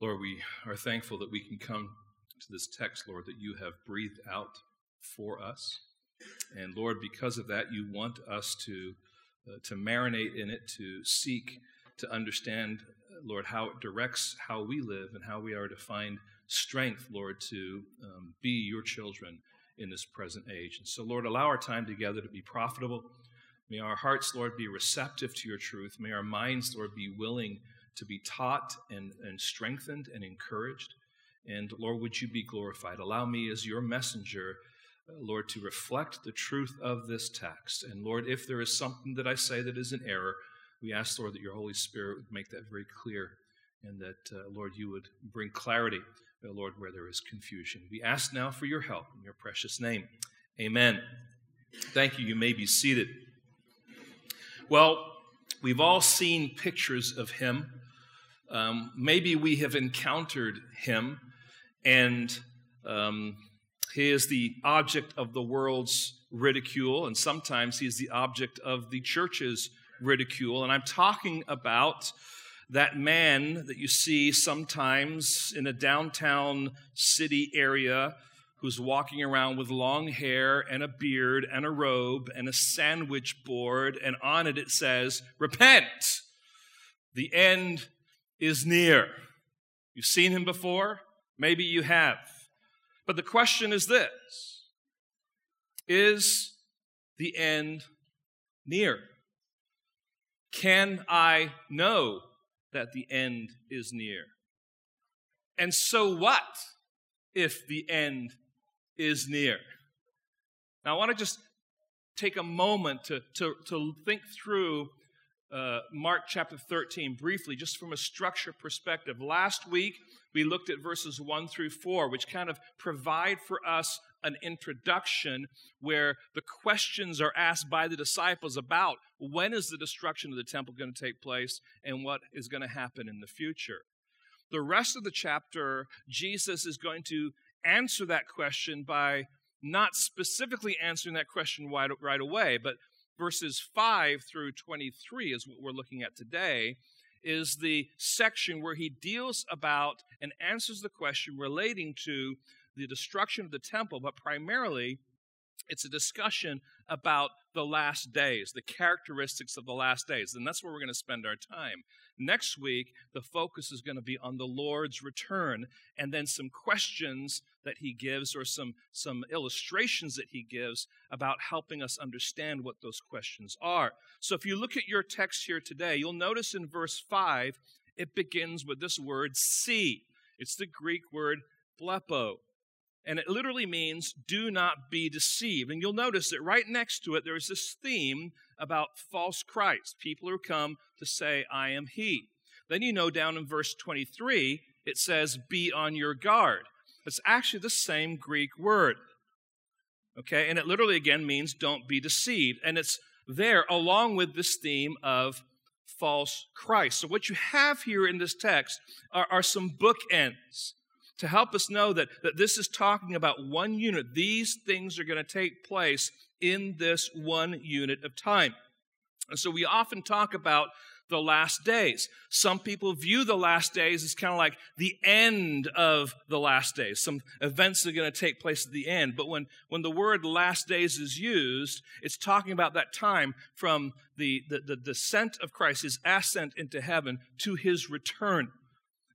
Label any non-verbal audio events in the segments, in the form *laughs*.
Lord, we are thankful that we can come to this text, Lord, that you have breathed out for us. And Lord, because of that, you want us to, uh, to marinate in it, to seek to understand, Lord, how it directs how we live and how we are to find strength, Lord, to um, be your children in this present age. And so, Lord, allow our time together to be profitable. May our hearts, Lord, be receptive to your truth. May our minds, Lord, be willing to be taught and, and strengthened and encouraged. And Lord, would you be glorified? Allow me as your messenger, uh, Lord, to reflect the truth of this text. And Lord, if there is something that I say that is an error, we ask, Lord, that your Holy Spirit would make that very clear and that, uh, Lord, you would bring clarity, uh, Lord, where there is confusion. We ask now for your help in your precious name. Amen. Thank you. You may be seated. Well, we've all seen pictures of him. Um, maybe we have encountered him, and um, he is the object of the world's ridicule, and sometimes he is the object of the church's ridicule. And I'm talking about that man that you see sometimes in a downtown city area who's walking around with long hair and a beard and a robe and a sandwich board, and on it it says, Repent! The end is near. You've seen him before? Maybe you have. But the question is this Is the end near? Can I know that the end is near? And so what if the end is near? Now, I want to just take a moment to, to, to think through uh, Mark chapter 13 briefly, just from a structure perspective. Last week, we looked at verses 1 through 4, which kind of provide for us an introduction where the questions are asked by the disciples about when is the destruction of the temple going to take place and what is going to happen in the future. The rest of the chapter, Jesus is going to answer that question by not specifically answering that question right, right away, but verses 5 through 23 is what we're looking at today is the section where he deals about and answers the question relating to the destruction of the temple, but primarily it's a discussion about the last days, the characteristics of the last days. And that's where we're going to spend our time. Next week, the focus is going to be on the Lord's return and then some questions that he gives or some, some illustrations that he gives about helping us understand what those questions are. So if you look at your text here today, you'll notice in verse 5, it begins with this word see. It's the Greek word blepo. And it literally means do not be deceived. And you'll notice that right next to it, there's this theme about false Christ, people who come to say, I am He. Then you know down in verse 23, it says, be on your guard. It's actually the same Greek word. Okay, and it literally again means don't be deceived. And it's there along with this theme of false Christ. So, what you have here in this text are, are some bookends to help us know that, that this is talking about one unit. These things are going to take place in this one unit of time. And so we often talk about the last days. Some people view the last days as kind of like the end of the last days. Some events are going to take place at the end. But when, when the word last days is used, it's talking about that time from the, the, the descent of Christ, his ascent into heaven, to his return.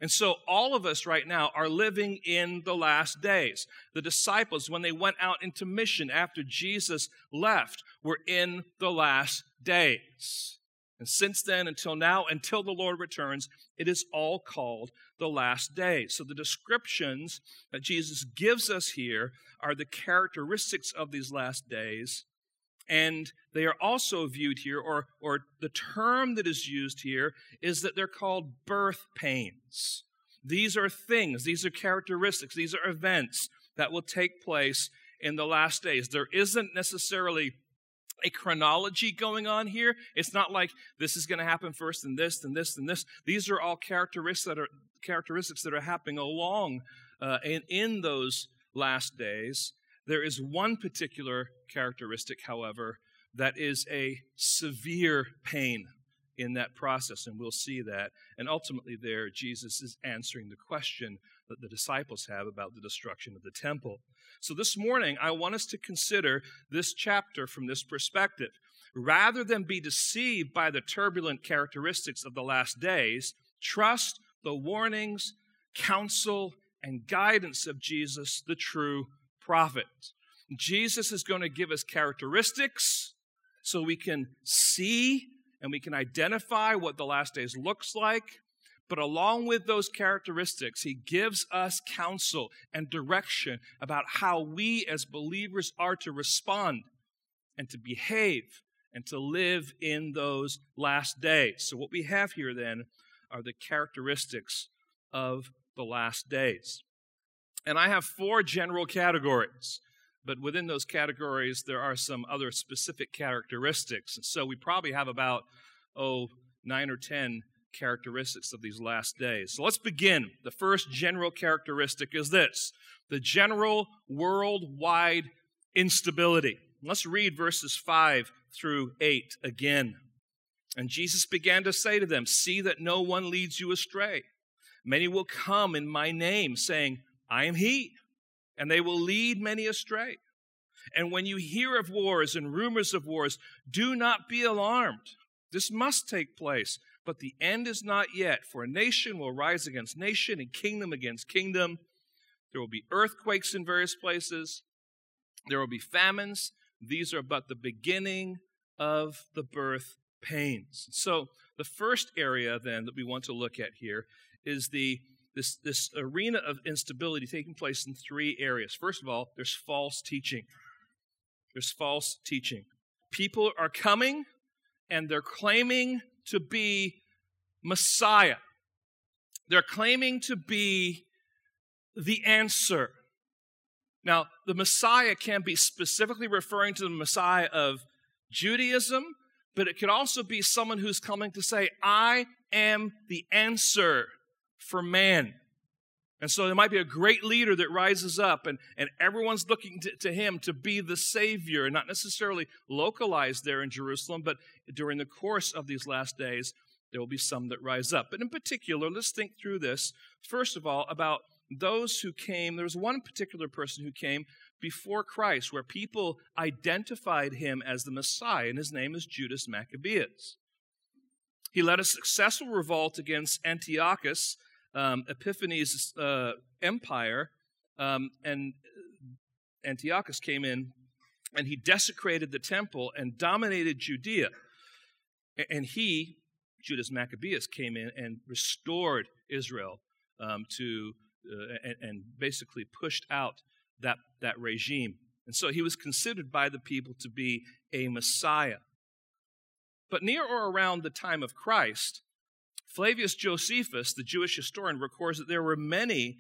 And so all of us right now are living in the last days. The disciples, when they went out into mission after Jesus left, were in the last days. And since then until now, until the Lord returns, it is all called the last days. So the descriptions that Jesus gives us here are the characteristics of these last days and they are also viewed here, or, or the term that is used here is that they're called birth pains. These are things, these are characteristics, these are events that will take place in the last days. There isn't necessarily a chronology going on here. It's not like this is going to happen first and this and this and this. These are all characteristics that are characteristics that are happening along uh, in, in those last days. There is one particular characteristic, however, that is a severe pain. in that process, and we'll see that. And ultimately, there, Jesus is answering the question that the disciples have about the destruction of the temple. So, this morning, I want us to consider this chapter from this perspective. Rather than be deceived by the turbulent characteristics of the last days, trust the warnings, counsel, and guidance of Jesus, the true prophet. Jesus is going to give us characteristics so we can see and we can identify what the last days looks like. But along with those characteristics, he gives us counsel and direction about how we as believers are to respond and to behave and to live in those last days. So, what we have here then are the characteristics of the last days. And I have four general categories, but within those categories, there are some other specific characteristics. And so we probably have about, oh, nine or ten characteristics of these last days. So let's begin. The first general characteristic is this the general worldwide instability. Let's read verses 5 through 8 again. And Jesus began to say to them, See that no one leads you astray. Many will come in my name, saying, I am he, and they will lead many astray. And when you hear of wars and rumors of wars, do not be alarmed. This must take place, but the end is not yet, for a nation will rise against nation and kingdom against kingdom. There will be earthquakes in various places, there will be famines. These are but the beginning of the birth pains. So, the first area then that we want to look at here is the this, this arena of instability taking place in three areas. First of all, there's false teaching. There's false teaching. People are coming and they're claiming to be Messiah. They're claiming to be the answer. Now, the Messiah can be specifically referring to the Messiah of Judaism, but it could also be someone who's coming to say, I am the answer for man. And so there might be a great leader that rises up, and, and everyone's looking to, to, him to be the Savior, and not necessarily localized there in Jerusalem, but during the course of these last days, there will be some that rise up. But in particular, let's think through this, first of all, about those who came. There was one particular person who came before Christ where people identified him as the Messiah, and his name is Judas Maccabeus. He led a successful revolt against Antiochus um, Epiphanes' uh, empire, um, and Antiochus came in and he desecrated the temple and dominated Judea. And he, Judas Maccabeus, came in and restored Israel um, to uh, and, and basically pushed out that, that regime. And so he was considered by the people to be a Messiah. But near or around the time of Christ, Flavius Josephus, the Jewish historian, records that there were many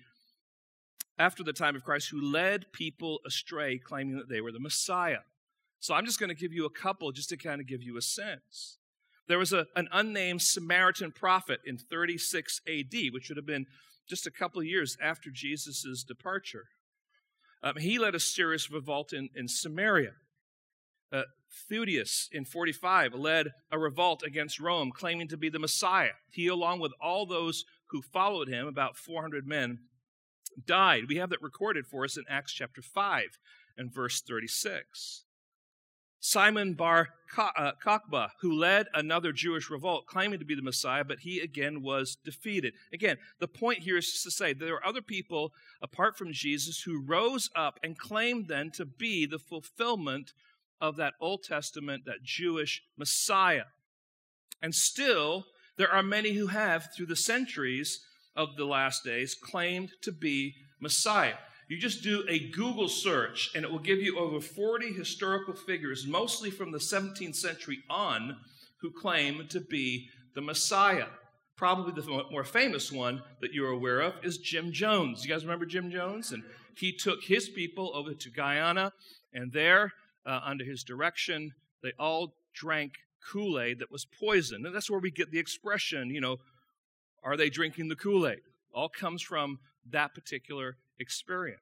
after the time of Christ who led people astray, claiming that they were the Messiah. So I'm just going to give you a couple just to kind of give you a sense. There was a, an unnamed Samaritan prophet in 36 AD, which would have been just a couple of years after Jesus' departure. Um, he led a serious revolt in, in Samaria. Uh, Theudas in 45 led a revolt against Rome, claiming to be the Messiah. He, along with all those who followed him, about 400 men, died. We have that recorded for us in Acts chapter 5 and verse 36. Simon Bar uh, Kokhba, who led another Jewish revolt, claiming to be the Messiah, but he again was defeated. Again, the point here is to say there are other people apart from Jesus who rose up and claimed then to be the fulfillment of that Old Testament, that Jewish Messiah. And still, there are many who have, through the centuries of the last days, claimed to be Messiah. You just do a Google search, and it will give you over 40 historical figures, mostly from the 17th century on, who claim to be the Messiah. Probably the more famous one that you're aware of is Jim Jones. You guys remember Jim Jones? And he took his people over to Guyana, and there uh, under his direction. They all drank Kool Aid that was poison. And that's where we get the expression, you know, are they drinking the Kool Aid? All comes from that particular experience.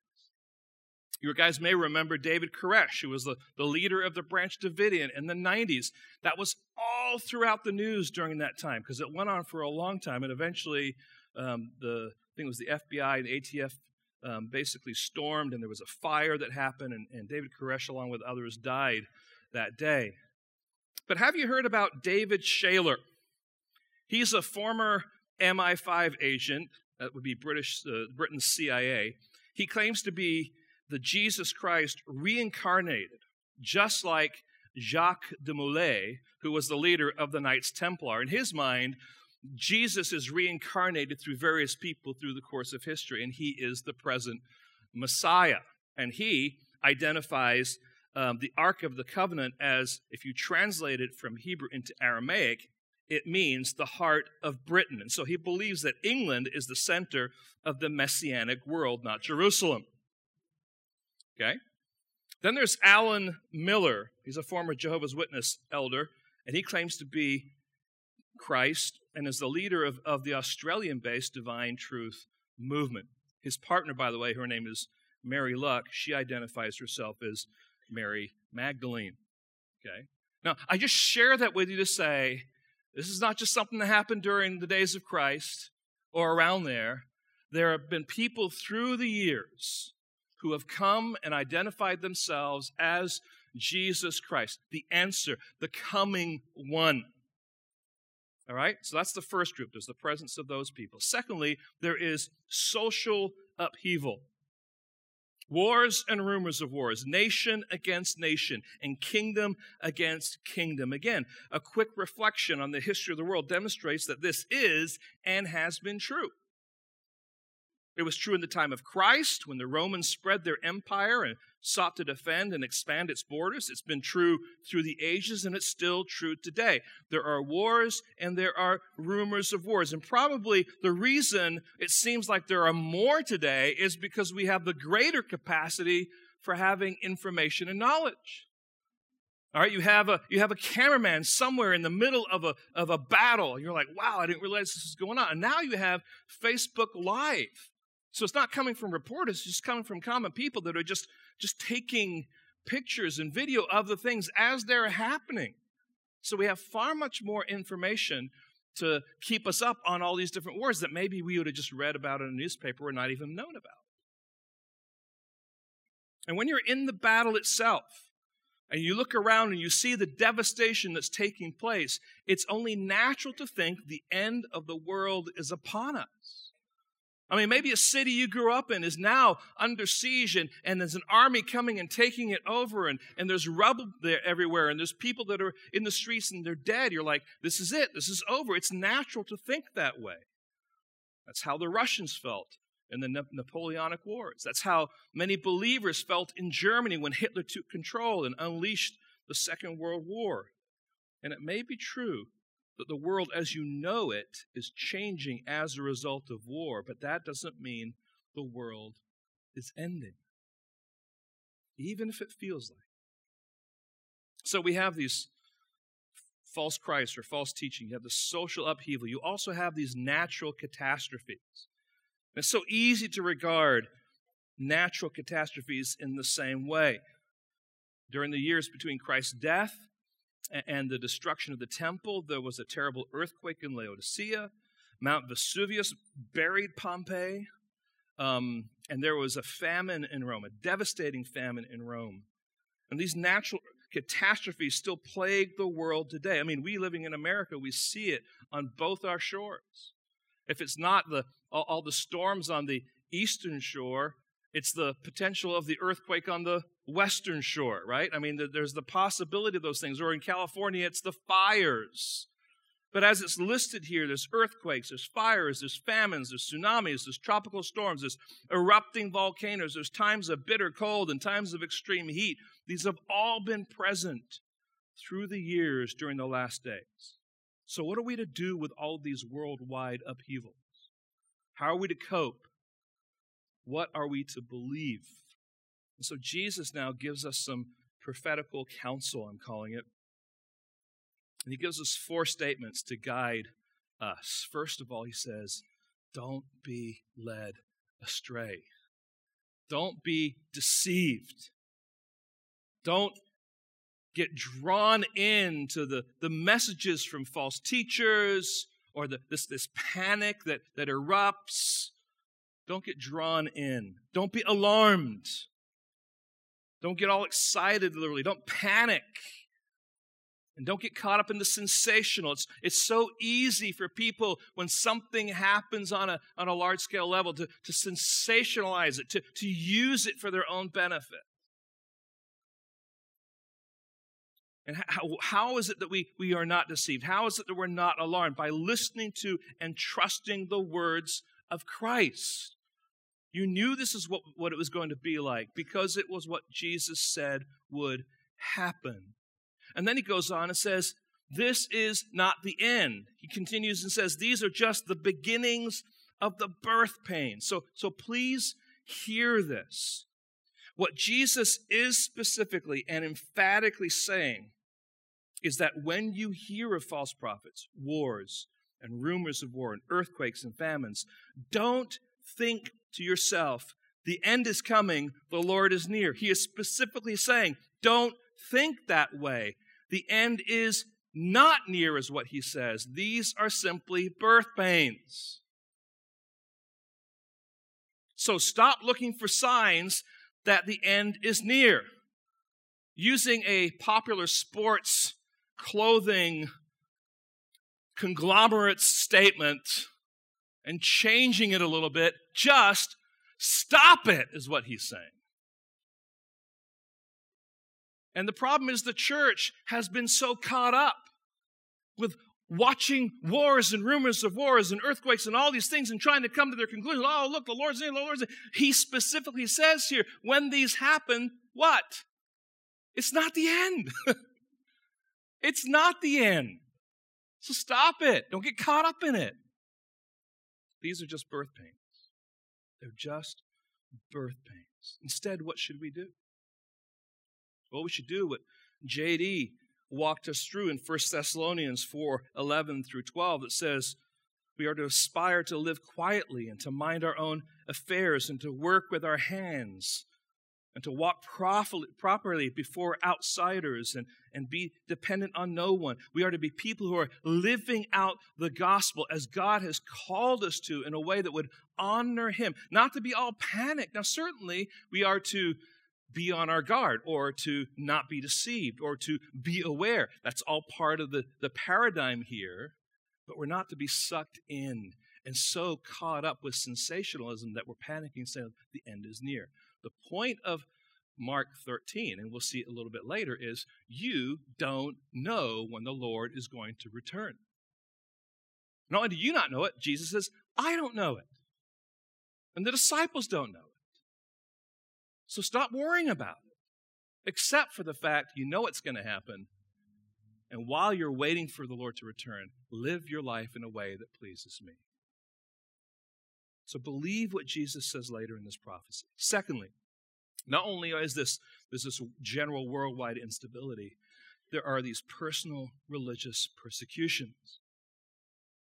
You guys may remember David Koresh, who was the, the leader of the Branch Davidian in the 90s. That was all throughout the news during that time because it went on for a long time. And eventually, um, the I think it was the FBI and ATF um, basically stormed, and there was a fire that happened, and, and David Koresh, along with others, died that day. But have you heard about David Shayler? He's a former MI5 agent, that would be British, uh, Britain's CIA. He claims to be the Jesus Christ reincarnated, just like Jacques de Molay, who was the leader of the Knights Templar. In his mind, Jesus is reincarnated through various people through the course of history, and he is the present Messiah. And he identifies um, the Ark of the Covenant as, if you translate it from Hebrew into Aramaic, it means the heart of Britain. And so he believes that England is the center of the messianic world, not Jerusalem. Okay? Then there's Alan Miller. He's a former Jehovah's Witness elder, and he claims to be Christ and is the leader of, of the Australian based Divine Truth movement. His partner, by the way, her name is Mary Luck. She identifies herself as Mary Magdalene. Okay? Now, I just share that with you to say this is not just something that happened during the days of Christ or around there. There have been people through the years who have come and identified themselves as Jesus Christ, the answer, the coming one. All right? So that's the first group. There's the presence of those people. Secondly, there is social upheaval. Wars and rumors of wars, nation against nation, and kingdom against kingdom. Again, a quick reflection on the history of the world demonstrates that this is and has been true. It was true in the time of Christ when the Romans spread their empire and sought to defend and expand its borders. It's been true through the ages and it's still true today. There are wars and there are rumors of wars. And probably the reason it seems like there are more today is because we have the greater capacity for having information and knowledge. All right, you have a you have a cameraman somewhere in the middle of a of a battle. You're like, wow, I didn't realize this was going on. And now you have Facebook Live. So it's not coming from reporters, it's just coming from common people that are just, just taking pictures and video of the things as they're happening. So we have far much more information to keep us up on all these different wars that maybe we would have just read about in a newspaper or not even known about. And when you're in the battle itself, and you look around and you see the devastation that's taking place, it's only natural to think the end of the world is upon us. I mean, maybe a city you grew up in is now under siege and, and there's an army coming and taking it over and, and there's rubble there everywhere and there's people that are in the streets and they're dead. You're like, this is it. This is over. It's natural to think that way. That's how the Russians felt in the Napoleonic Wars. That's how many believers felt in Germany when Hitler took control and unleashed the Second World War. And it may be true that the world as you know it is changing as a result of war, but that doesn't mean the world is ending, even if it feels like. So we have these false Christ or false teaching. You have the social upheaval. You also have these natural catastrophes. It's so easy to regard natural catastrophes in the same way. During the years between Christ's death and the destruction of the temple. There was a terrible earthquake in Laodicea. Mount Vesuvius buried Pompeii. Um, and there was a famine in Rome, a devastating famine in Rome. And these natural catastrophes still plague the world today. I mean, we living in America, we see it on both our shores. If it's not the all, all the storms on the eastern shore, it's the potential of the earthquake on the western shore, right? I mean, there's the possibility of those things. Or in California, it's the fires. But as it's listed here, there's earthquakes, there's fires, there's famines, there's tsunamis, there's tropical storms, there's erupting volcanoes, there's times of bitter cold and times of extreme heat. These have all been present through the years during the last days. So, what are we to do with all these worldwide upheavals? How are we to cope? What are we to believe? And so Jesus now gives us some prophetical counsel, I'm calling it. And he gives us four statements to guide us. First of all, he says, Don't be led astray. Don't be deceived. Don't get drawn into the, the messages from false teachers or the, this, this panic that, that erupts. Don't get drawn in. Don't be alarmed. Don't get all excited, literally. Don't panic. And don't get caught up in the sensational. It's, it's so easy for people when something happens on a, on a large scale level to, to sensationalize it, to, to use it for their own benefit. And how, how is it that we, we are not deceived? How is it that we're not alarmed? By listening to and trusting the words of Christ. You knew this is what, what it was going to be like because it was what Jesus said would happen. And then he goes on and says, This is not the end. He continues and says, These are just the beginnings of the birth pain. So, so please hear this. What Jesus is specifically and emphatically saying is that when you hear of false prophets, wars, and rumors of war, and earthquakes and famines, don't think to yourself, the end is coming, the Lord is near. He is specifically saying, don't think that way. The end is not near, is what he says. These are simply birth pains. So stop looking for signs that the end is near. Using a popular sports clothing conglomerate statement and changing it a little bit, just stop it, is what he's saying. And the problem is the church has been so caught up with watching wars and rumors of wars and earthquakes and all these things and trying to come to their conclusion. Oh, look, the Lord's in, the Lord's in. He specifically says here, when these happen, what? It's not the end. *laughs* it's not the end. So stop it. Don't get caught up in it. These are just birth pains. They're just birth pains. Instead, what should we do? Well, we should do what JD walked us through in 1 Thessalonians 4 11 through 12. It says, We are to aspire to live quietly and to mind our own affairs and to work with our hands and to walk properly before outsiders and, and be dependent on no one. We are to be people who are living out the gospel as God has called us to in a way that would honor Him, not to be all panicked. Now, certainly, we are to be on our guard or to not be deceived or to be aware. That's all part of the, the paradigm here, but we're not to be sucked in and so caught up with sensationalism that we're panicking saying the end is near. The point of Mark 13, and we'll see it a little bit later, is you don't know when the Lord is going to return. Not only do you not know it, Jesus says, I don't know it. And the disciples don't know it. So stop worrying about it, except for the fact you know it's going to happen. And while you're waiting for the Lord to return, live your life in a way that pleases me. So believe what Jesus says later in this prophecy. Secondly, not only is this there's this general worldwide instability, there are these personal religious persecutions.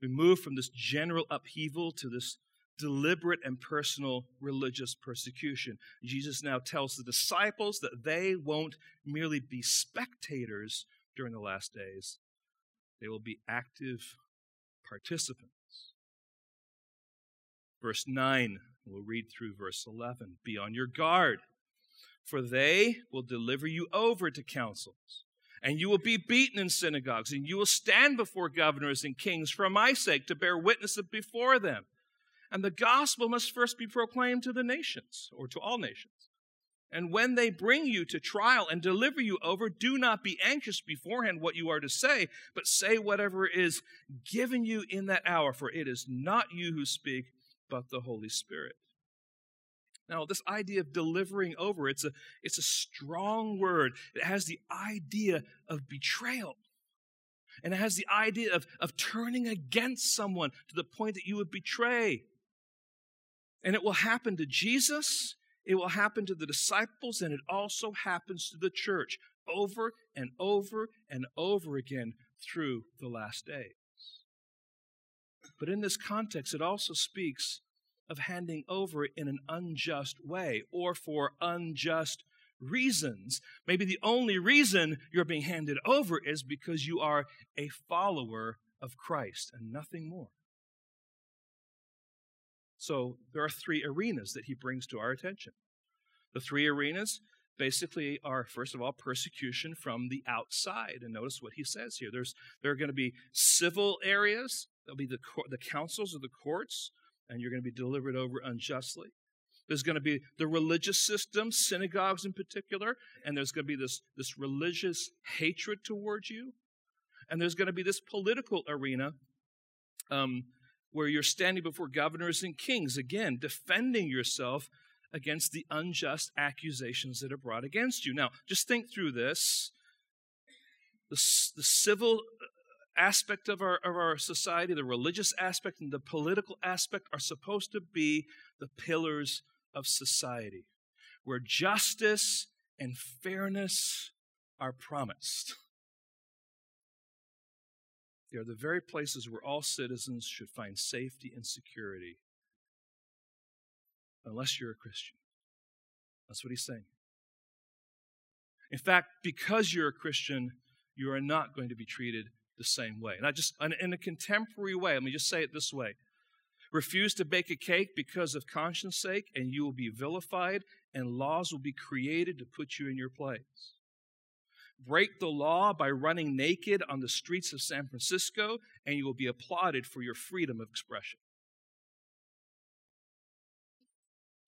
We move from this general upheaval to this deliberate and personal religious persecution. Jesus now tells the disciples that they won't merely be spectators during the last days, they will be active participants. Verse 9, we'll read through verse 11. Be on your guard, for they will deliver you over to councils and you will be beaten in synagogues, and you will stand before governors and kings for my sake to bear witness before them. And the gospel must first be proclaimed to the nations, or to all nations. And when they bring you to trial and deliver you over, do not be anxious beforehand what you are to say, but say whatever is given you in that hour, for it is not you who speak, but the Holy Spirit. Now, this idea of delivering over, it's a, it's a strong word. It has the idea of betrayal. And it has the idea of, of turning against someone to the point that you would betray. And it will happen to Jesus, it will happen to the disciples, and it also happens to the church over and over and over again through the last days. But in this context, it also speaks of handing over in an unjust way or for unjust reasons. Maybe the only reason you're being handed over is because you are a follower of Christ and nothing more. So there are three arenas that he brings to our attention. The three arenas basically are, first of all, persecution from the outside. And notice what he says here. There's, there are going to be civil areas, there'll be the, the councils of the courts, and you're going to be delivered over unjustly. There's going to be the religious system, synagogues in particular, and there's going to be this, this religious hatred towards you. And there's going to be this political arena um, where you're standing before governors and kings, again, defending yourself against the unjust accusations that are brought against you. Now, just think through this. The, the civil aspect of our, of our society, the religious aspect, and the political aspect are supposed to be the pillars of society, where justice and fairness are promised. They are the very places where all citizens should find safety and security, unless you're a Christian. That's what he's saying. In fact, because you're a Christian, you are not going to be treated the same way. And I just, in a contemporary way, let me just say it this way Refuse to bake a cake because of conscience sake, and you will be vilified, and laws will be created to put you in your place. Break the law by running naked on the streets of San Francisco, and you will be applauded for your freedom of expression.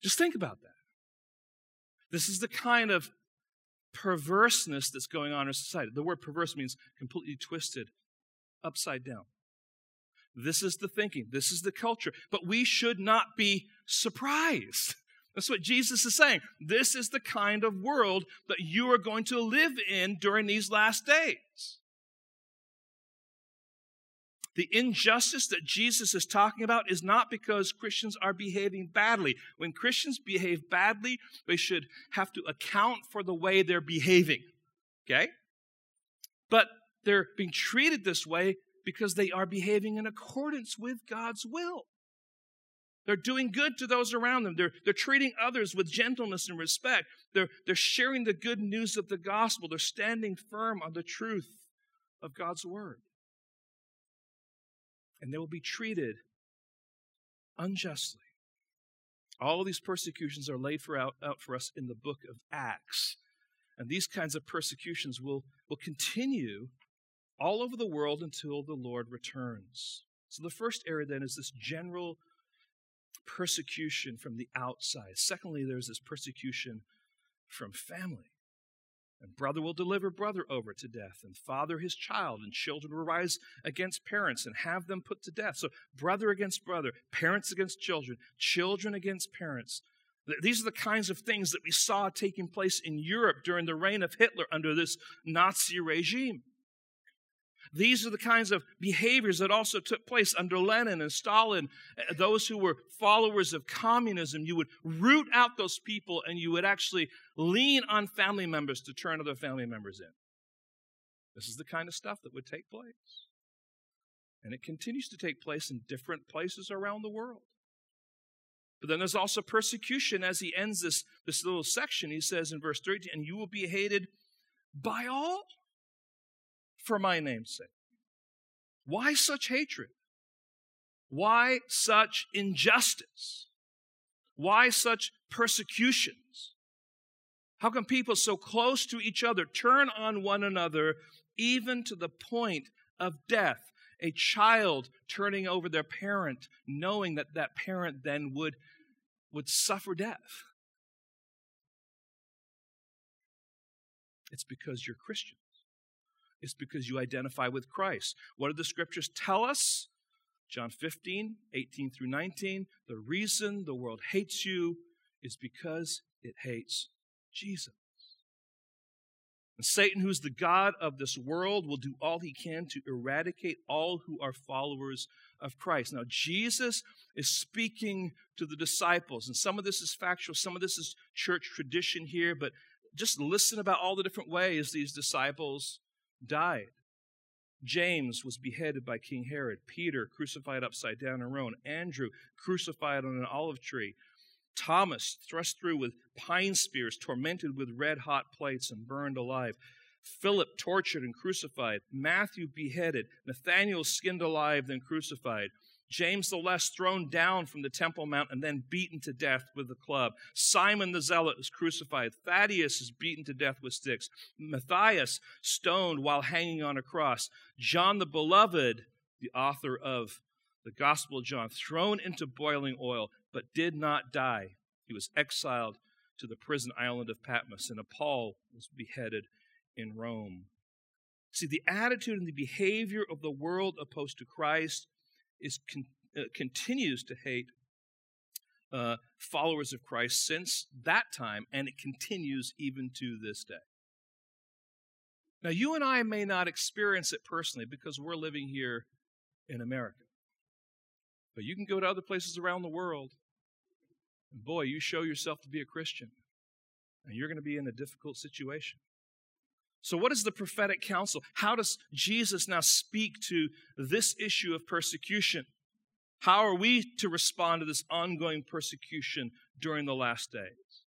Just think about that. This is the kind of perverseness that's going on in our society. The word perverse means completely twisted, upside down. This is the thinking, this is the culture. But we should not be surprised. *laughs* That's what Jesus is saying. This is the kind of world that you are going to live in during these last days. The injustice that Jesus is talking about is not because Christians are behaving badly. When Christians behave badly, they should have to account for the way they're behaving. Okay? But they're being treated this way because they are behaving in accordance with God's will. They're doing good to those around them. They're, they're treating others with gentleness and respect. They're, they're sharing the good news of the gospel. They're standing firm on the truth of God's word. And they will be treated unjustly. All of these persecutions are laid for out, out for us in the book of Acts. And these kinds of persecutions will, will continue all over the world until the Lord returns. So the first area then is this general persecution from the outside. Secondly, there's this persecution from family. And brother will deliver brother over to death, and father his child, and children will rise against parents and have them put to death. So, brother against brother, parents against children, children against parents. These are the kinds of things that we saw taking place in Europe during the reign of Hitler under this Nazi regime. These are the kinds of behaviors that also took place under Lenin and Stalin, uh, those who were followers of communism. You would root out those people and you would actually lean on family members to turn other family members in. This is the kind of stuff that would take place. And it continues to take place in different places around the world. But then there's also persecution as he ends this, this little section. He says in verse 13, and you will be hated by all for my name's sake. Why such hatred? Why such injustice? Why such persecutions? How can people so close to each other turn on one another even to the point of death? A child turning over their parent, knowing that that parent then would, would suffer death. It's because you're Christian. It's because you identify with Christ. What do the scriptures tell us? John 15, 18 through 19. The reason the world hates you is because it hates Jesus. And Satan, who's the God of this world, will do all he can to eradicate all who are followers of Christ. Now, Jesus is speaking to the disciples, and some of this is factual, some of this is church tradition here, but just listen about all the different ways these disciples died. James was beheaded by King Herod. Peter crucified upside down in Rome. Andrew crucified on an olive tree. Thomas thrust through with pine spears, tormented with red hot plates, and burned alive. Philip tortured and crucified. Matthew beheaded. Nathanael skinned alive, then crucified. James the Less thrown down from the Temple Mount and then beaten to death with a club. Simon the Zealot is crucified. Thaddeus is beaten to death with sticks. Matthias stoned while hanging on a cross. John the Beloved, the author of the Gospel of John, thrown into boiling oil, but did not die. He was exiled to the prison island of Patmos, and Paul was beheaded in Rome. See, the attitude and the behavior of the world opposed to Christ is con- uh, continues to hate uh, followers of Christ since that time, and it continues even to this day. Now, you and I may not experience it personally because we're living here in America. But you can go to other places around the world, and boy, you show yourself to be a Christian, and you're going to be in a difficult situation. So, what is the prophetic counsel? How does Jesus now speak to this issue of persecution? How are we to respond to this ongoing persecution during the last days?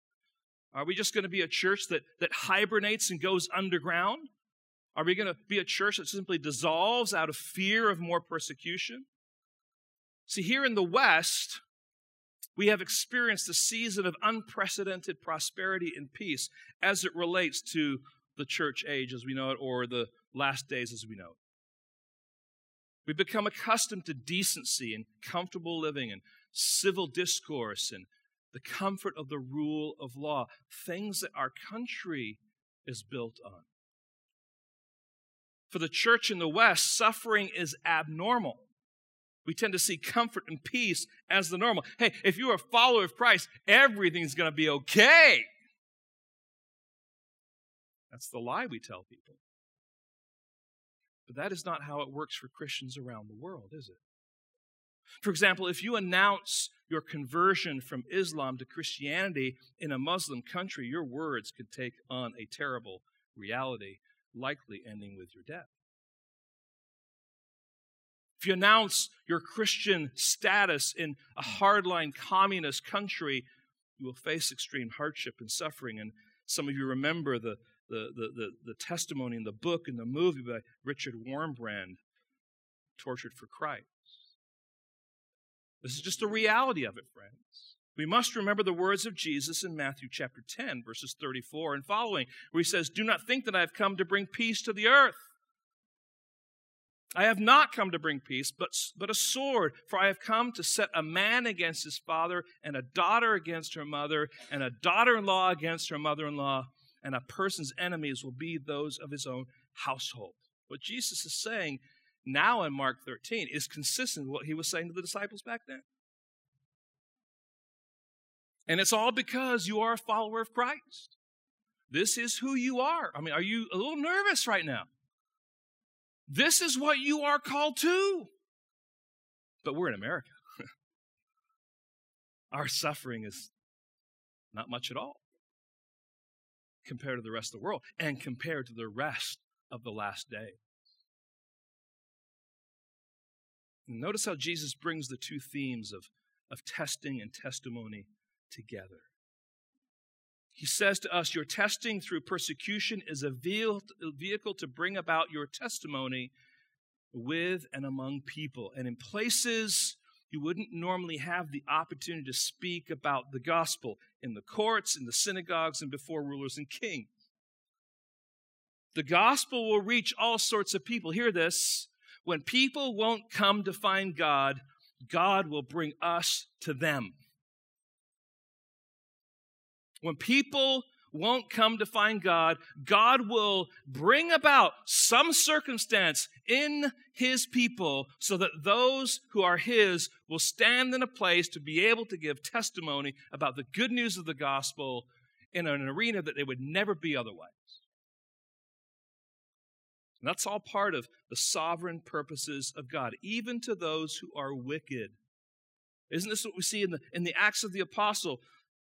Are we just going to be a church that, that hibernates and goes underground? Are we going to be a church that simply dissolves out of fear of more persecution? See, here in the West, we have experienced a season of unprecedented prosperity and peace as it relates to the church age as we know it or the last days as we know it. We've become accustomed to decency and comfortable living and civil discourse and the comfort of the rule of law, things that our country is built on. For the church in the West, suffering is abnormal. We tend to see comfort and peace as the normal. Hey, if you're a follower of Christ, everything's going to be okay. That's the lie we tell people. But that is not how it works for Christians around the world, is it? For example, if you announce your conversion from Islam to Christianity in a Muslim country, your words could take on a terrible reality, likely ending with your death. If you announce your Christian status in a hardline communist country, you will face extreme hardship and suffering. And some of you remember the the, the, the, the testimony in the book and the movie by Richard Wurmbrand, Tortured for Christ. This is just the reality of it, friends. We must remember the words of Jesus in Matthew chapter 10, verses 34 and following, where he says, Do not think that I have come to bring peace to the earth. I have not come to bring peace, but, but a sword, for I have come to set a man against his father, and a daughter against her mother, and a daughter in law against her mother in law, and a person's enemies will be those of his own household. What Jesus is saying now in Mark 13 is consistent with what he was saying to the disciples back then. And it's all because you are a follower of Christ. This is who you are. I mean, are you a little nervous right now? This is what you are called to. But we're in America. *laughs* Our suffering is not much at all compared to the rest of the world and compared to the rest of the last day. Notice how Jesus brings the two themes of, of testing and testimony together. He says to us, Your testing through persecution is a vehicle to bring about your testimony with and among people. And in places you wouldn't normally have the opportunity to speak about the gospel in the courts, in the synagogues, and before rulers and kings. The gospel will reach all sorts of people. Hear this. When people won't come to find God, God will bring us to them. When people won't come to find God, God will bring about some circumstance in His people so that those who are His will stand in a place to be able to give testimony about the good news of the gospel in an arena that they would never be otherwise. And that's all part of the sovereign purposes of God, even to those who are wicked. Isn't this what we see in the, in the Acts of the Apostle?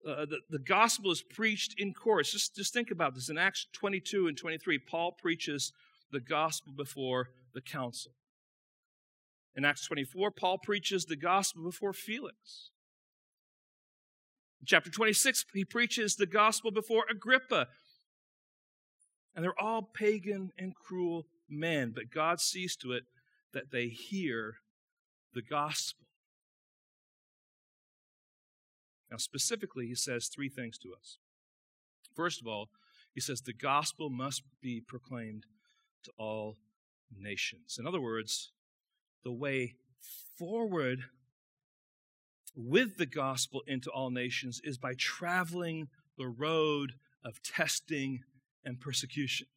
Uh, the, the gospel is preached in chorus. Just, just think about this. In Acts 22 and 23, Paul preaches the gospel before the council. In Acts 24, Paul preaches the gospel before Felix. In chapter 26, he preaches the gospel before Agrippa. And they're all pagan and cruel men, but God sees to it that they hear the gospel. Now, specifically, he says three things to us. First of all, he says the gospel must be proclaimed to all nations. In other words, the way forward with the gospel into all nations is by traveling the road of testing and persecution.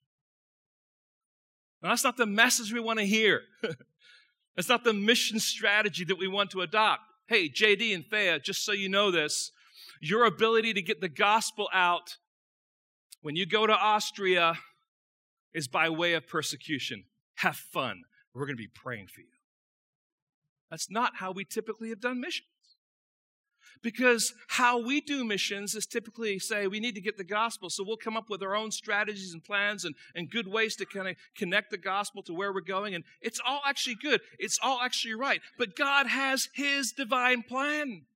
Now, that's not the message we want to hear. *laughs* that's not the mission strategy that we want to adopt. Hey, JD and Thea, just so you know this, your ability to get the gospel out when you go to Austria is by way of persecution. Have fun. We're going to be praying for you. That's not how we typically have done missions. Because how we do missions is typically say we need to get the gospel. So we'll come up with our own strategies and plans and, and good ways to kind of connect the gospel to where we're going. And it's all actually good. It's all actually right. But God has His divine plan.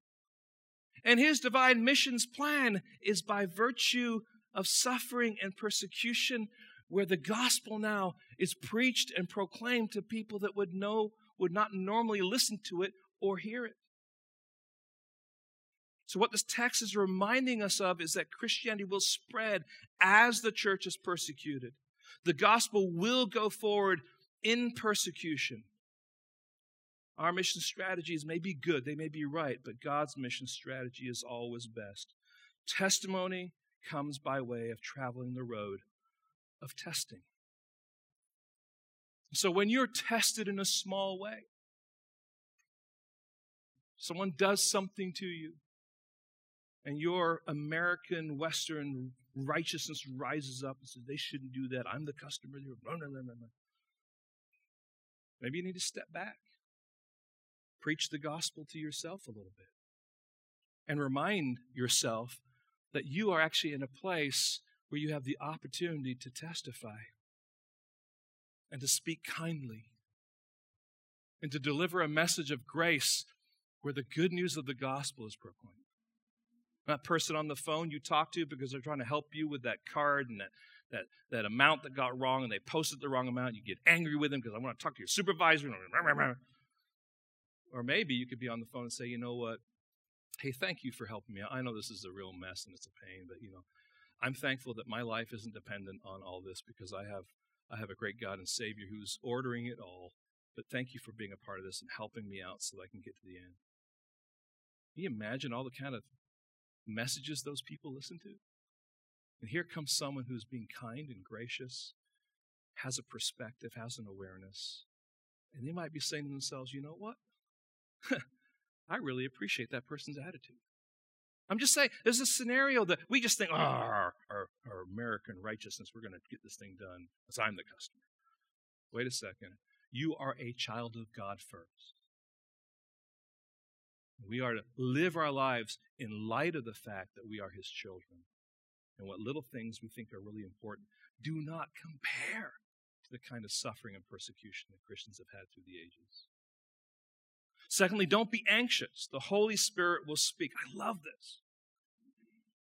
And His divine missions plan is by virtue of suffering and persecution, where the gospel now is preached and proclaimed to people that would know would not normally listen to it or hear it. So, what this text is reminding us of is that Christianity will spread as the church is persecuted. The gospel will go forward in persecution. Our mission strategies may be good, they may be right, but God's mission strategy is always best. Testimony comes by way of traveling the road of testing. So when you're tested in a small way, someone does something to you, and your American Western righteousness rises up and says, they shouldn't do that. I'm the customer. No, no, no, no, no. Maybe you need to step back. Preach the gospel to yourself a little bit. And remind yourself that you are actually in a place where you have the opportunity to testify and to speak kindly and to deliver a message of grace where the good news of the gospel is proclaimed. That person on the phone you talk to because they're trying to help you with that card and that, that, that amount that got wrong and they posted the wrong amount, you get angry with them because I want to talk to your supervisor. Or maybe you could be on the phone and say, you know what? Hey, thank you for helping me. I know this is a real mess and it's a pain, but you know, I'm thankful that my life isn't dependent on all this because I have I have a great God and Savior who's ordering it all. But thank you for being a part of this and helping me out so that I can get to the end. Can you imagine all the kind of messages those people listen to? And here comes someone who's being kind and gracious, has a perspective, has an awareness. And they might be saying to themselves, you know what? *laughs* I really appreciate that person's attitude. I'm just saying, there's a scenario that we just think, oh, our, our, our American righteousness, we're going to get this thing done because I'm the customer. Wait a second. You are a child of God first. We are to live our lives in light of the fact that we are His children. And what little things we think are really important do not compare to the kind of suffering and persecution that Christians have had through the ages. Secondly, don't be anxious. The Holy Spirit will speak. I love this.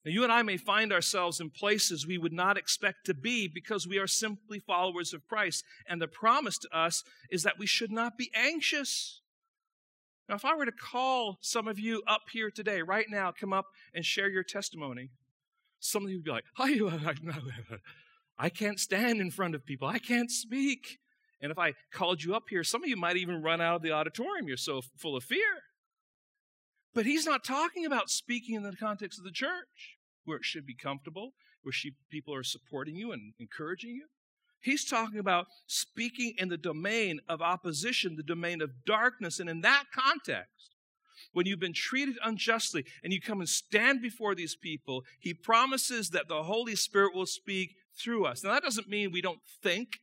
Now, you and I may find ourselves in places we would not expect to be because we are simply followers of Christ. And the promise to us is that we should not be anxious. Now, if I were to call some of you up here today, right now, come up and share your testimony, some of you would be like, *laughs* I can't stand in front of people. I can't speak. And if I called you up here, some of you might even run out of the auditorium. You're so full of fear. But he's not talking about speaking in the context of the church, where it should be comfortable, where she, people are supporting you and encouraging you. He's talking about speaking in the domain of opposition, the domain of darkness. And in that context, when you've been treated unjustly and you come and stand before these people, he promises that the Holy Spirit will speak through us. Now, that doesn't mean we don't think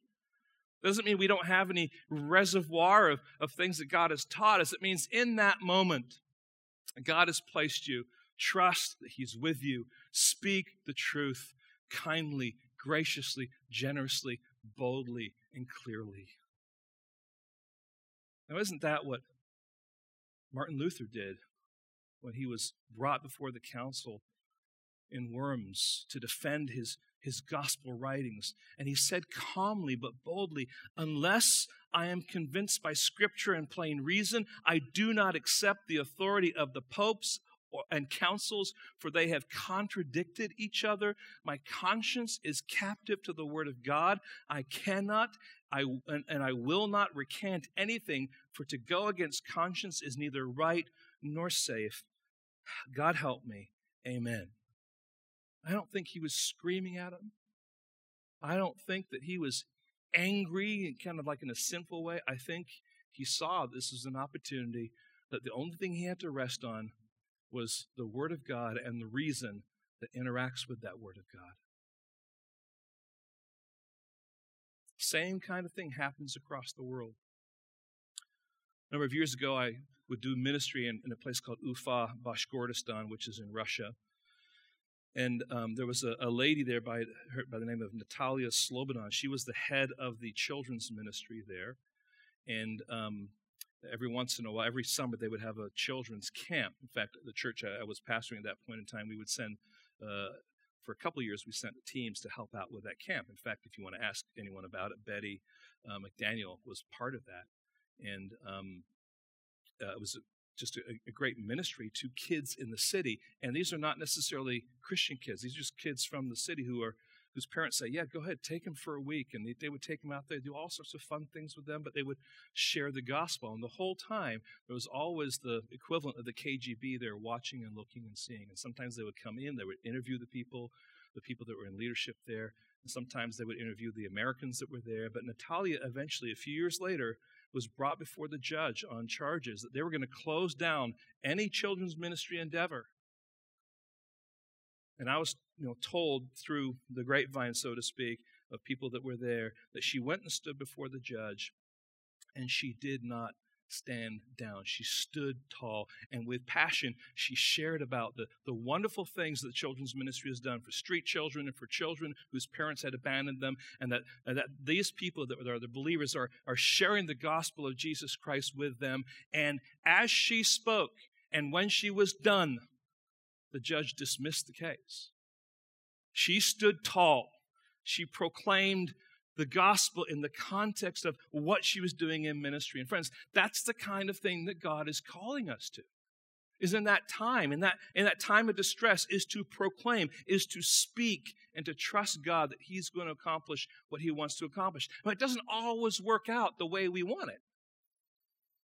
doesn't mean we don't have any reservoir of, of things that God has taught us. It means in that moment, God has placed you. Trust that He's with you. Speak the truth kindly, graciously, generously, boldly, and clearly. Now, isn't that what Martin Luther did when he was brought before the council in Worms to defend his, his gospel writings? And he said calmly but boldly, Unless I am convinced by scripture and plain reason, I do not accept the authority of the popes and councils, for they have contradicted each other. My conscience is captive to the word of God. I cannot I, and, and I will not recant anything, for to go against conscience is neither right nor safe. God help me. Amen. I don't think he was screaming at him. I don't think that he was angry and kind of like in a sinful way. I think he saw this as an opportunity that the only thing he had to rest on was the Word of God and the reason that interacts with that Word of God. Same kind of thing happens across the world. A number of years ago, I would do ministry in, in a place called Ufa, Bashkortostan, which is in Russia. And um, there was a, a, lady there by, her, by the name of Natalia Slobodan. She was the head of the children's ministry there. And um, every once in a while, every summer, they would have a children's camp. In fact, the church I, was pastoring at that point in time, we would send, uh, for a couple of years, we sent teams to help out with that camp. In fact, if you want to ask anyone about it, Betty uh, McDaniel was part of that. And um, uh, it was just a, a, great ministry to kids in the city. And these are not necessarily Christian kids, these are just kids from the city who are whose parents say, Yeah, go ahead, take him for a week. And they, they would take him out there, do all sorts of fun things with them, but they would share the gospel. And the whole time, there was always the equivalent of the KGB there watching and looking and seeing. And sometimes they would come in, they would interview the people, the people that were in leadership there. And sometimes they would interview the Americans that were there. But Natalia eventually, a few years later, was brought before the judge on charges that they were going to close down any children's ministry endeavor. And I was you know, told through the grapevine, so to speak, of people that were there, that she went and stood before the judge, and she did not stand down. She stood tall, and with passion, she shared about the, the wonderful things that the children's ministry has done for street children and for children whose parents had abandoned them, and that, and that these people that are the believers are, are sharing the gospel of Jesus Christ with them. And as she spoke, and when she was done, the judge dismissed the case. She stood tall. She proclaimed the gospel in the context of what she was doing in ministry. And friends, that's the kind of thing that God is calling us to. Is in that time, in that, in that time of distress, is to proclaim, is to speak, and to trust God that He's going to accomplish what He wants to accomplish. But it doesn't always work out the way we want it.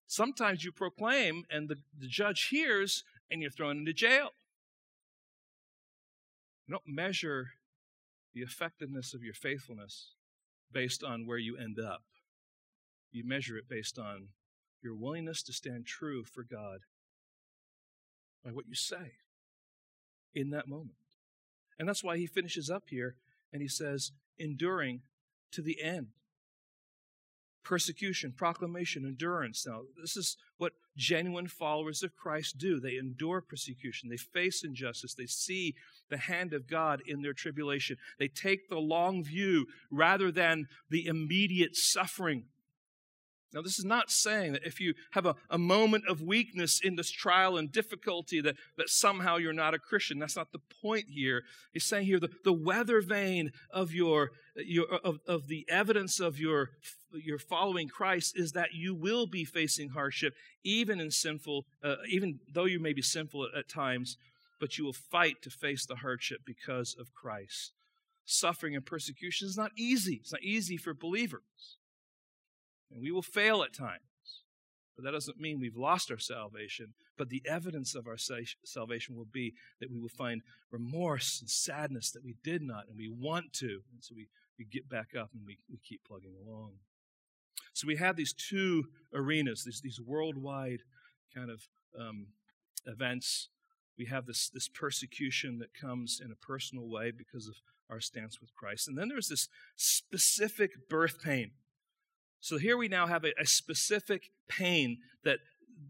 Sometimes you proclaim, and the, the judge hears, and you're thrown into jail. You don't measure the effectiveness of your faithfulness based on where you end up. You measure it based on your willingness to stand true for God by what you say in that moment. And that's why he finishes up here and he says, enduring to the end persecution, proclamation, endurance. Now, this is what genuine followers of Christ do. They endure persecution, they face injustice, they see the hand of God in their tribulation. They take the long view rather than the immediate suffering now, this is not saying that if you have a, a moment of weakness in this trial and difficulty that, that somehow you're not a Christian. That's not the point here. He's saying here the, the weather vane of your, your of, of the evidence of your, your following Christ is that you will be facing hardship, even in sinful, uh, even though you may be sinful at, at times, but you will fight to face the hardship because of Christ. Suffering and persecution is not easy. It's not easy for believers. And we will fail at times. But that doesn't mean we've lost our salvation. But the evidence of our salvation will be that we will find remorse and sadness that we did not and we want to. And so we, we get back up and we, we keep plugging along. So we have these two arenas, these, these worldwide kind of um, events. We have this, this persecution that comes in a personal way because of our stance with Christ. And then there's this specific birth pain so here we now have a, a specific pain that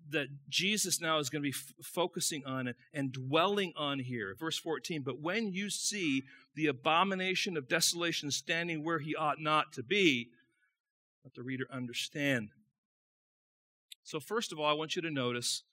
that Jesus now is going to be f- focusing on and dwelling on here. Verse 14, but when you see the abomination of desolation standing where he ought not to be, let the reader understand. So, first of all, I want you to notice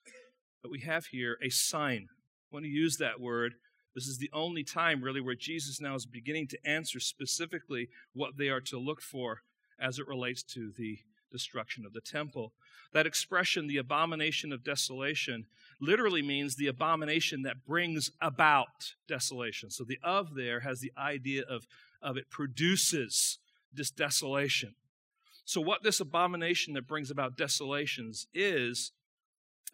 that we have here a sign. I want to use that word. This is the only time, really, where Jesus now is beginning to answer specifically what they are to look for as it relates to the destruction of the temple. That expression, the abomination of desolation, literally means the abomination that brings about desolation. So the of there has the idea of, of it produces this desolation. So, what this abomination that brings about desolations is,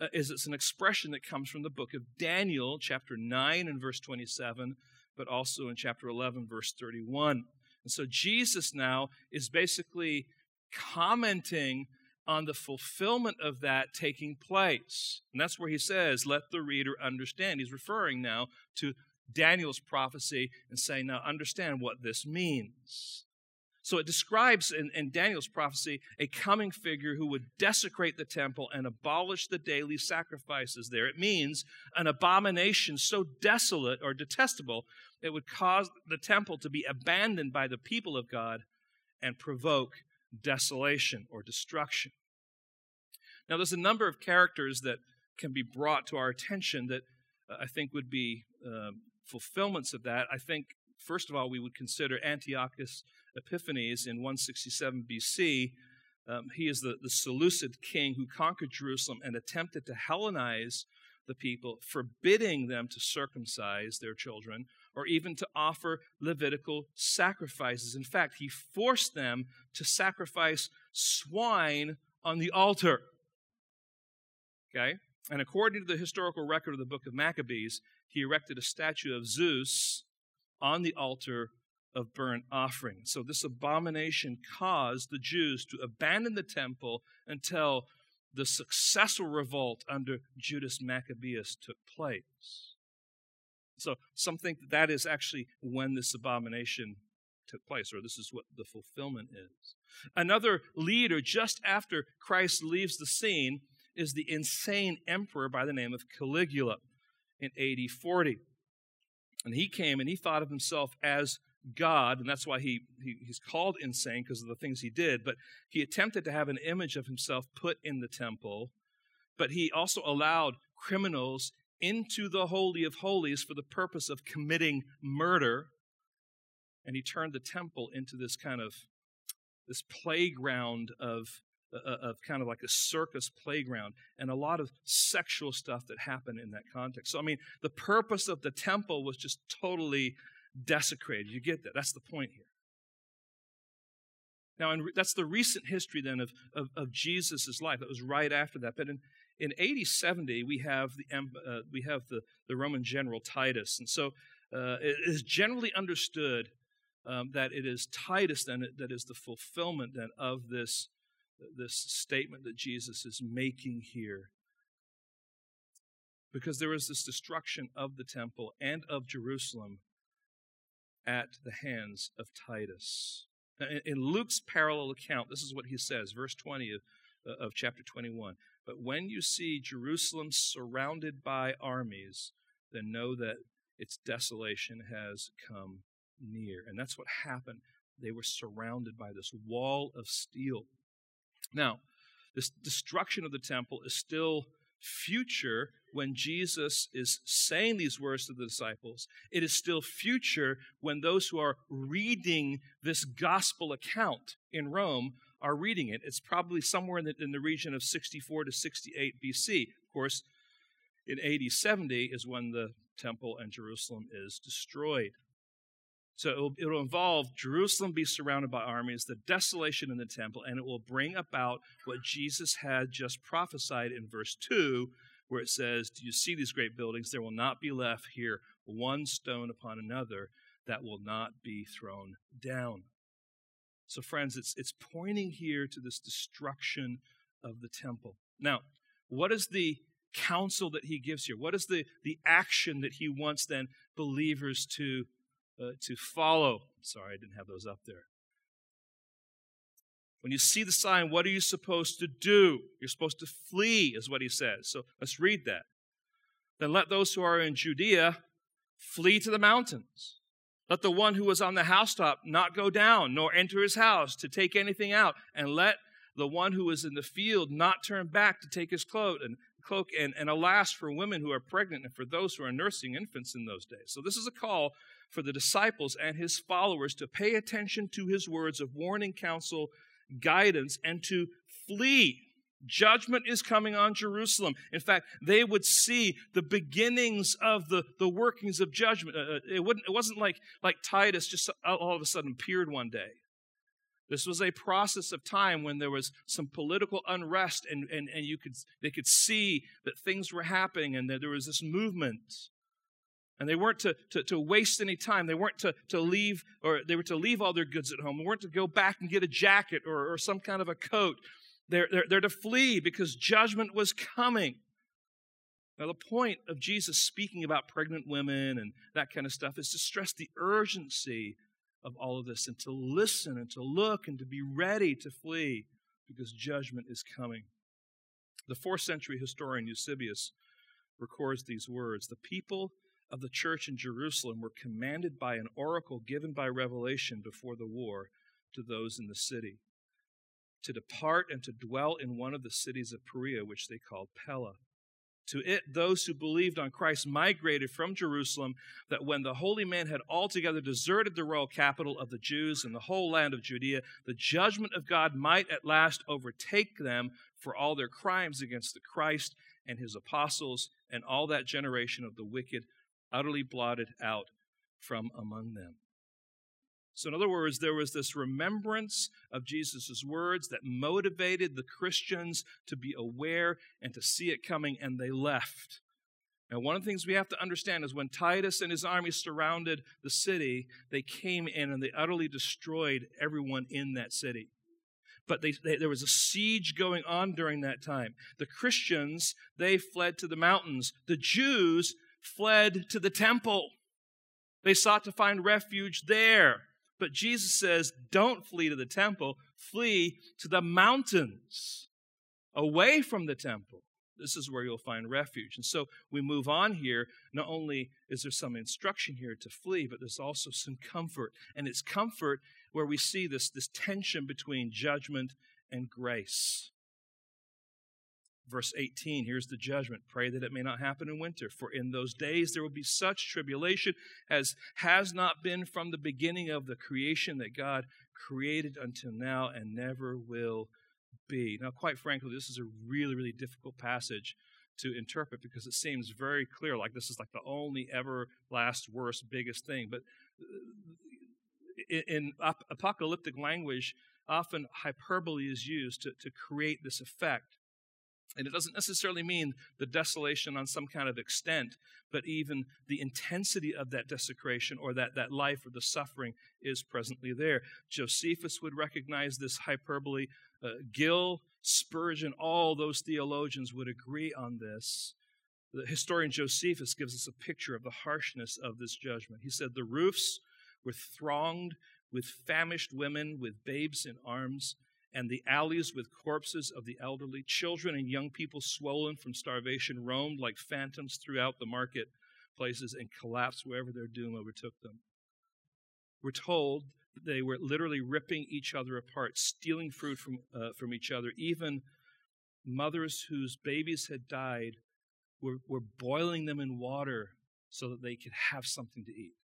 uh, is it's an expression that comes from the book of Daniel, chapter 9 and verse 27, but also in chapter 11, verse 31. And so, Jesus now is basically commenting on the fulfillment of that taking place. And that's where he says, Let the reader understand. He's referring now to Daniel's prophecy and saying, Now understand what this means. So it describes in, in, Daniel's prophecy a coming figure who would desecrate the temple and abolish the daily sacrifices there. It means an abomination so desolate or detestable it would cause the temple to be abandoned by the people of God and provoke desolation or destruction. Now, there's a number of characters that can be brought to our attention that uh, I think would be uh, fulfillments of that. I think, first of all, we would consider Antiochus Epiphanes in 167 BC. Um, he is the, the Seleucid king who conquered Jerusalem and attempted to Hellenize the people, forbidding them to circumcise their children or even to offer Levitical sacrifices. In fact, he forced them to sacrifice swine on the altar. Okay? And according to the historical record of the book of Maccabees, he erected a statue of Zeus on the altar of burnt offering. So this abomination caused the Jews to abandon the temple until the successful revolt under Judas Maccabeus took place. So some think that, that is actually when this abomination took place, or this is what the fulfillment is. Another leader just after Christ leaves the scene is the insane emperor by the name of Caligula in AD 40. And he came and he thought of himself as God, and that's why he, he he's called insane because of the things he did. But he attempted to have an image of himself put in the temple, but he also allowed criminals into the Holy of Holies for the purpose of committing murder. And he turned the temple into this kind of this playground of uh, of kind of like a circus playground and a lot of sexual stuff that happened in that context. So I mean, the purpose of the temple was just totally desecrated. You get that? That's the point here. Now, in, that's the recent history then of, of, of Jesus' life. That was right after that. But in, in AD 70, we have the, uh, we have the, the Roman general Titus. And so uh, it is generally understood um, that it is Titus then that is the fulfillment then of this, this statement that Jesus is making here. Because there was this destruction of the temple and of Jerusalem at the hands of Titus. In Luke's parallel account, this is what he says, verse 20 of, uh, of chapter 21. But when you see Jerusalem surrounded by armies, then know that its desolation has come near. And that's what happened. They were surrounded by this wall of steel. Now, this destruction of the temple is still future when Jesus is saying these words to the disciples. It is still future when those who are reading this gospel account in Rome are reading it. It's probably somewhere in the, in the region of 64 to 68 BC. Of course, in AD 70 is when the temple and Jerusalem is destroyed. So it will, it will, involve Jerusalem be surrounded by armies, the desolation in the temple, and it will bring about what Jesus had just prophesied in verse 2, where it says, Do you see these great buildings? There will not be left here one stone upon another that will not be thrown down. So, friends, it's, it's pointing here to this destruction of the temple. Now, what is the counsel that he gives here? What is the, the action that he wants then believers to uh, to follow. Sorry, I didn't have those up there. When you see the sign, what are you supposed to do? You're supposed to flee, is what he says. So let's read that. Then let those who are in Judea flee to the mountains. Let the one who was on the housetop not go down, nor enter his house to take anything out, and let the one who was in the field not turn back to take his cloak and cloak and, and alas for women who are pregnant and for those who are nursing infants in those days. So this is a call for the disciples and his followers to pay attention to his words of warning, counsel, guidance, and to flee. Judgment is coming on Jerusalem. In fact, they would see the beginnings of the, the workings of judgment. Uh, uh it, wouldn't, it wasn't like, like Titus just all of a sudden appeared one day. This was a process of time when there was some political unrest and, and, and you could, they could see that things were happening and that there was this movement. And they weren't to, to, to, waste any time. They weren't to, to leave, or they were to leave all their goods at home. They weren't to go back and get a jacket or, or some kind of a coat. They're, they're, they're to flee because judgment was coming. Now, the point of Jesus speaking about pregnant women and that kind of stuff is to stress the urgency of all of this and to listen and to look and to be ready to flee because judgment is coming. The fourth century historian Eusebius records these words The people of the church in Jerusalem were commanded by an oracle given by revelation before the war to those in the city to depart and to dwell in one of the cities of Perea, which they called Pella. To it, those who believed on Christ migrated from Jerusalem, that when the holy man had altogether deserted the royal capital of the Jews and the whole land of Judea, the judgment of God might at last overtake them for all their crimes against the Christ and his apostles, and all that generation of the wicked utterly blotted out from among them. So, in other words, there was this remembrance of Jesus' words that motivated the Christians to be aware and to see it coming, and they left. Now, one of the things we have to understand is when Titus and his army surrounded the city, they came in and they utterly destroyed everyone in that city. But they, they, there was a siege going on during that time. The Christians, they fled to the mountains. The Jews fled to the temple. They sought to find refuge there. But Jesus says, don't flee to the temple, flee to the mountains away from the temple. This is where you'll find refuge. And so we move on here. Not only is there some instruction here to flee, but there's also some comfort. And it's comfort where we see this, this tension between judgment and grace. Verse 18, here's the judgment. Pray that it may not happen in winter, for in those days there will be such tribulation as has not been from the beginning of the creation that God created until now and never will be. Now, quite frankly, this is a really, really difficult passage to interpret because it seems very clear, like this is like the only ever last, worst, biggest thing. But uh, in apocalyptic language, often hyperbole is used to, to create this effect. And it doesn't necessarily mean the desolation on some kind of extent, but even the intensity of that desecration or that, that life or the suffering is presently there. Josephus would recognize this hyperbole. Uh, Gill, Spurgeon, all those theologians would agree on this. The historian Josephus gives us a picture of the harshness of this judgment. He said, The roofs were thronged with famished women with babes in arms and the alleys with corpses of the elderly, children and young people swollen from starvation roamed like phantoms throughout the market places and collapsed wherever their doom overtook them. We're told that they were literally ripping each other apart, stealing food from, uh, from each other. Even mothers whose babies had died were, were boiling them in water so that they could have something to eat.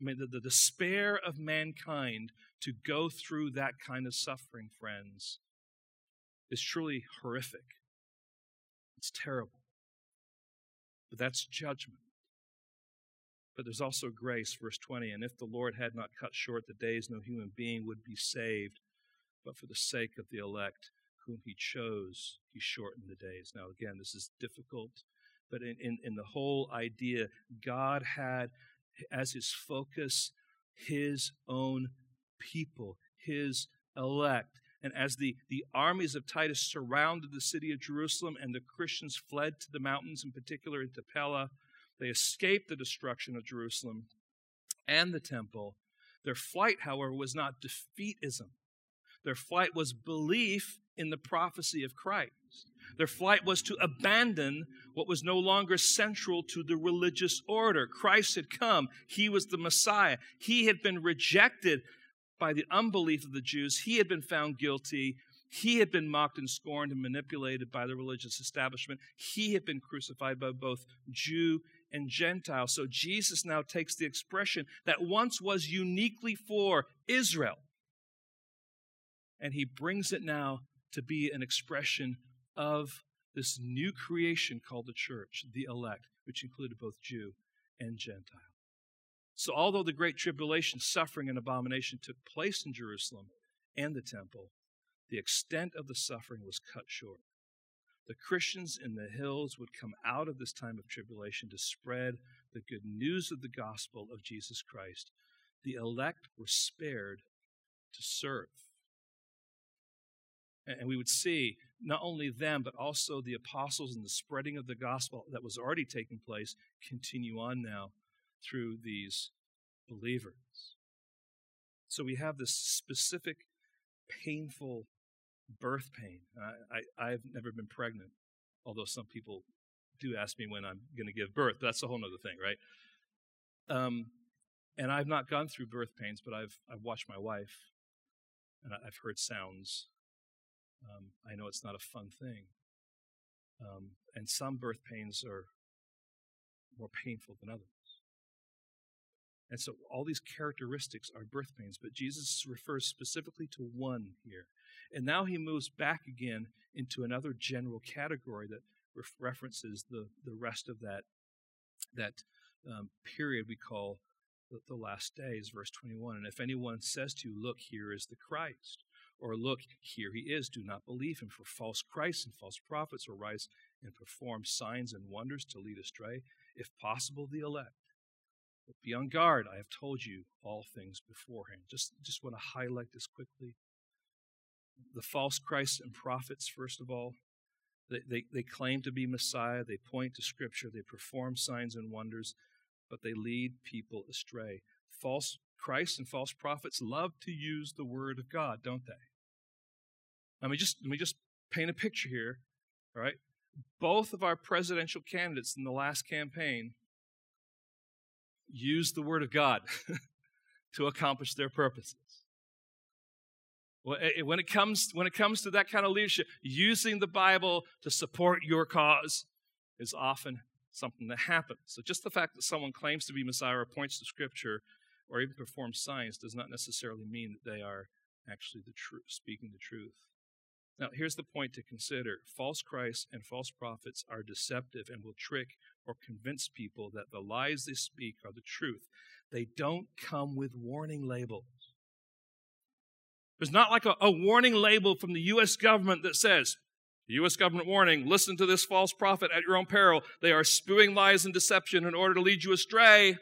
I mean, the, the despair of mankind to go through that kind of suffering, friends, is truly horrific. It's terrible. But that's judgment. But there's also grace, verse 20. And if the Lord had not cut short the days, no human being would be saved. But for the sake of the elect, whom he chose, he shortened the days. Now, again, this is difficult, but in, in, in the whole idea, God had as his focus his own people, his elect. And as the, the armies of Titus surrounded the city of Jerusalem and the Christians fled to the mountains, in particular into Pella, they escaped the destruction of Jerusalem and the temple. Their flight, however, was not defeatism. Their flight was belief in the prophecy of Christ. Their flight was to abandon what was no longer central to the religious order. Christ had come, He was the Messiah. He had been rejected by the unbelief of the Jews, He had been found guilty, He had been mocked and scorned and manipulated by the religious establishment. He had been crucified by both Jew and Gentile. So Jesus now takes the expression that once was uniquely for Israel, and he brings it now to be an expression of this new creation called the church, the elect, which included both Jew and Gentile. So, although the great tribulation, suffering, and abomination took place in Jerusalem and the temple, the extent of the suffering was cut short. The Christians in the hills would come out of this time of tribulation to spread the good news of the gospel of Jesus Christ. The elect were spared to serve. And we would see not only them, but also the apostles and the spreading of the gospel that was already taking place continue on now through these believers. So we have this specific painful birth pain. I, I, have never been pregnant, although some people do ask me when I'm going to give birth. That's a whole other thing, right? Um, and I've not gone through birth pains, but I've, I've watched my wife and I've heard sounds. Um, I know it's not a fun thing. Um, and some birth pains are more painful than others. And so all these characteristics are birth pains, but Jesus refers specifically to one here. And now he moves back again into another general category that ref- references the, the rest of that, that um, period we call the, the last days, verse 21. And if anyone says to you, Look, here is the Christ, or Look, here he is, do not believe him, for false Christs and false prophets will rise and perform signs and wonders to lead astray, if possible, the elect. But be on guard. I have told you all things beforehand. Just, just want to highlight this quickly the false Christs and prophets, first of all. They, they, they claim to be Messiah, they point to Scripture, they perform signs and wonders, but they lead people astray. False Christs and false prophets love to use the Word of God, don't they? Let me just, let me just paint a picture here, all right? Both of our presidential candidates in the last campaign used the Word of God *laughs* to accomplish their purposes. When it comes when it comes to that kind of leadership, using the Bible to support your cause is often something that happens. So just the fact that someone claims to be Messiah or points to Scripture or even performs signs does not necessarily mean that they are actually the truth, speaking the truth. Now, here's the point to consider false Christs and false prophets are deceptive and will trick or convince people that the lies they speak are the truth. They don't come with warning labels. There's not like a, a warning label from the U.S. government that says, U.S. government warning, listen to this false prophet at your own peril. They are spewing lies and deception in order to lead you astray.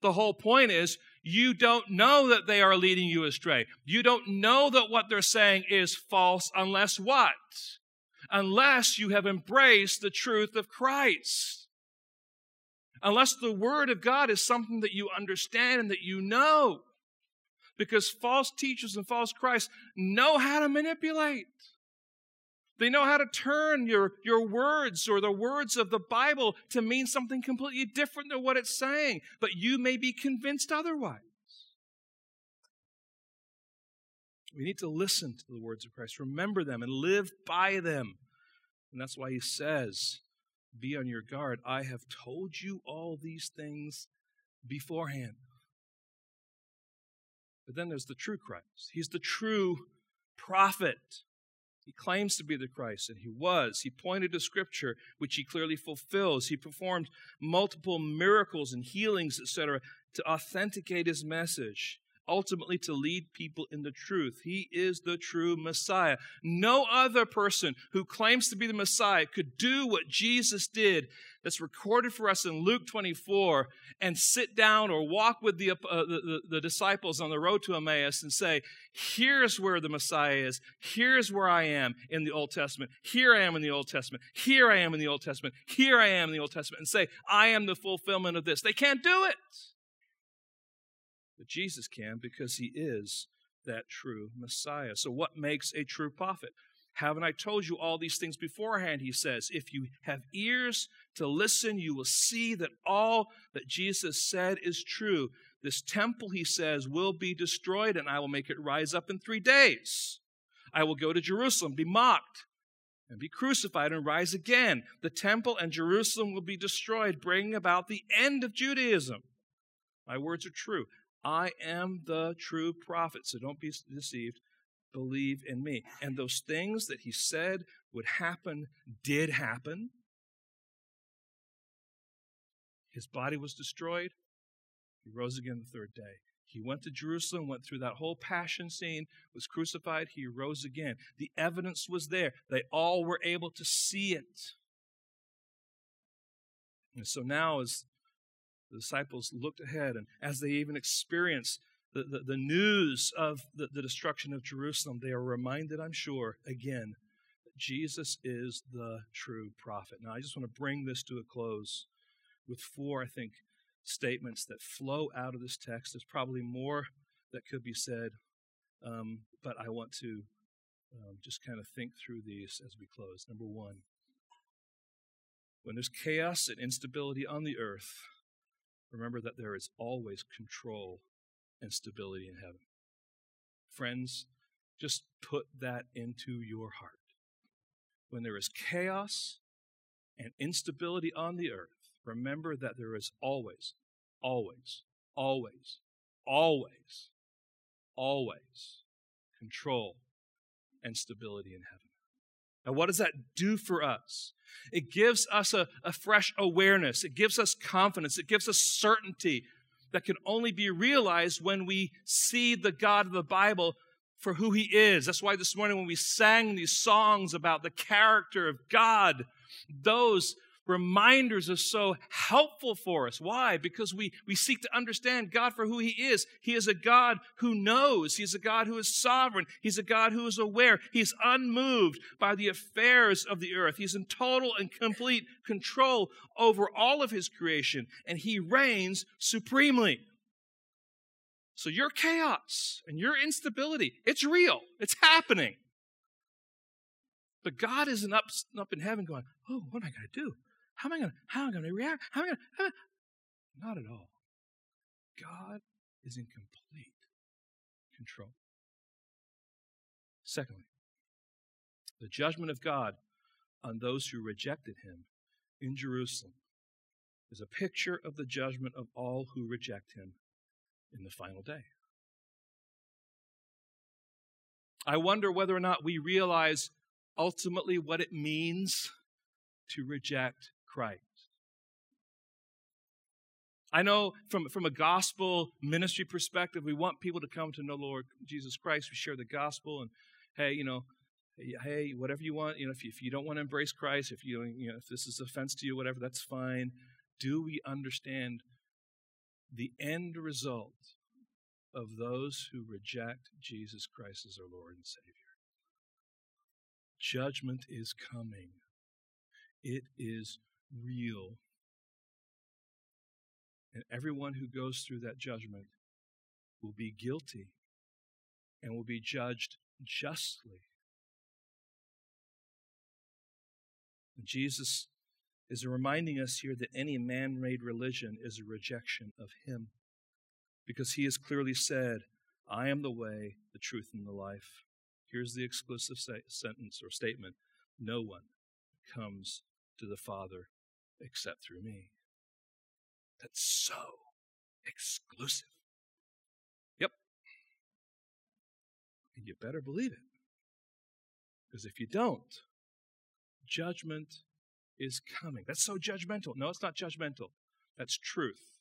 The whole point is you don't know that they are leading you astray. You don't know that what they're saying is false unless what? Unless you have embraced the truth of Christ. Unless the Word of God is something that you understand and that you know because false teachers and false Christs know how to manipulate. They know how to turn your, your words or the words of the Bible to mean something completely different than what it's saying, but you may be convinced otherwise. We need to listen to the words of Christ, remember them, and live by them. And that's why he says, Be on your guard. I have told you all these things beforehand. But then there's the true Christ. He's the true prophet. He claims to be the Christ, and he was. He pointed to Scripture, which he clearly fulfills. He performed multiple miracles and healings, etc., to authenticate his message ultimately to lead people in the truth. He is the true Messiah. No other person who claims to be the Messiah could do what Jesus did that's recorded for us in Luke 24 and sit down or walk with the, uh, the, the, disciples on the road to Emmaus and say, Here's where the Messiah is. Here's where I am in the Old Testament. Here I am in the Old Testament. Here I am in the Old Testament. Here I am in the Old Testament. And say, I am the fulfillment of this. They can't do it. But Jesus can because he is that true Messiah. So, what makes a true prophet? Haven't I told you all these things beforehand? He says, If you have ears to listen, you will see that all that Jesus said is true. This temple, he says, will be destroyed, and I will make it rise up in three days. I will go to Jerusalem, be mocked, and be crucified and rise again. The temple and Jerusalem will be destroyed, bringing about the end of Judaism. My words are true. I am the true prophet, so don't be deceived. Believe in me. And those things that he said would happen did happen. His body was destroyed. He rose again the third day. He went to Jerusalem, went through that whole passion scene, was crucified, he rose again. The evidence was there. They all were able to see it. And so now, as the disciples looked ahead and as they even experienced the, the, the news of the, the destruction of Jerusalem, they are reminded, I'm sure, again, that Jesus is the true prophet. Now, I just want to bring this to a close with four, I think, statements that flow out of this text. There's probably more that could be said, um, but I want to um, just kind of think through these as we close. Number one, when there's chaos and instability on the earth, remember that there is always control and stability in heaven. Friends, just put that into your heart. When there is chaos and instability on the earth, remember that there is always, always, always, always, always control and stability in heaven. Now, what does that do for us? It gives us a, a fresh awareness, it gives us confidence, it gives us certainty that can only be realized when we see the God of the Bible for who he is. That's why this morning when we sang these songs about the character of God, those reminders are so helpful for us. Why? Because we, we seek to understand God for who He is. He is a God who knows. He's a God who is sovereign. He's a God who is aware. He's unmoved by the affairs of the earth. He's in total and complete control over all of His creation, and He reigns supremely. So your chaos and your instability, it's real. It's happening. But God isn't up, up in heaven going, oh, what am I going to do? How am I going to, how am I going to react? How am I going to, not at all. God is in complete control. Secondly, the judgment of God on those who rejected him in Jerusalem is a picture of the judgment of all who reject him in the final day. I wonder whether or not we realize ultimately what it means to reject Christ. I know from, from a gospel ministry perspective, we want people to come to know Lord Jesus Christ. We share the gospel and, hey, you know, hey, whatever you want, you know, if you, if you don't want to embrace Christ, if you, you know, if this is offense to you, whatever, that's fine. Do we understand the end result of those who reject Jesus Christ as our Lord and Savior? Judgment is coming. It is real. And everyone who goes through that judgment will be guilty and will be judged justly. And Jesus is reminding us here that any man made religion is a rejection of Him because He has clearly said, I am the way, the truth, and the life. Here's the exclusive sentence or statement No one comes to the Father except through me. That's so exclusive. Yep. And you better believe it. Because if you don't, judgment is coming. That's so judgmental. No, it's not judgmental. That's truth.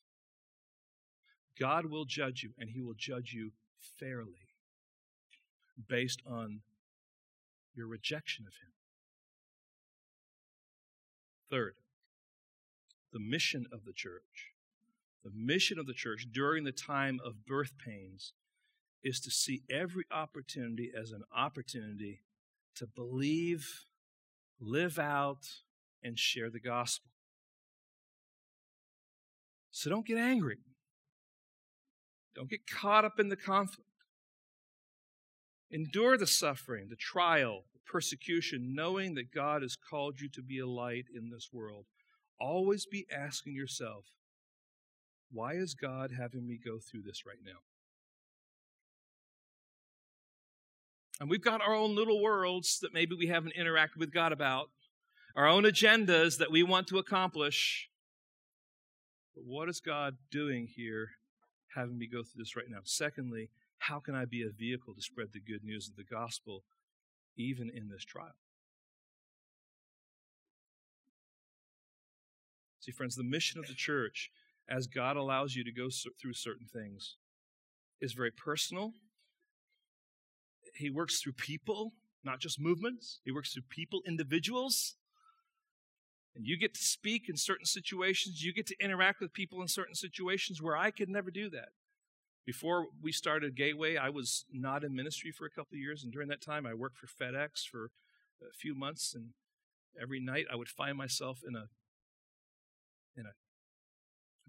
God will judge you, and He will judge you fairly based on your rejection of Him. Third, the mission of the church. The mission of the church during the time of birth pains is to see every opportunity as an opportunity to believe, live out, and share the gospel. So don't get angry. Don't get caught up in the conflict. Endure the suffering, the trial, the persecution, knowing that God has called you to be a light in this world always be asking yourself, why is God having me go through this right now? And we've got our own little worlds that maybe we haven't interacted with God about, our own agendas that we want to accomplish. But what is God doing here, having me go through this right now? Secondly, how can I be a vehicle to spread the good news of the gospel even in this trial? See, friends, the mission of the church, as God allows you to go through certain things, is very personal. He works through people, not just movements. He works through people, individuals. And you get to speak in certain situations. You get to interact with people in certain situations where I could never do that. Before we started Gateway, I was not in ministry for a couple of years. And during that time, I worked for FedEx for a few months. And every night I would find myself in a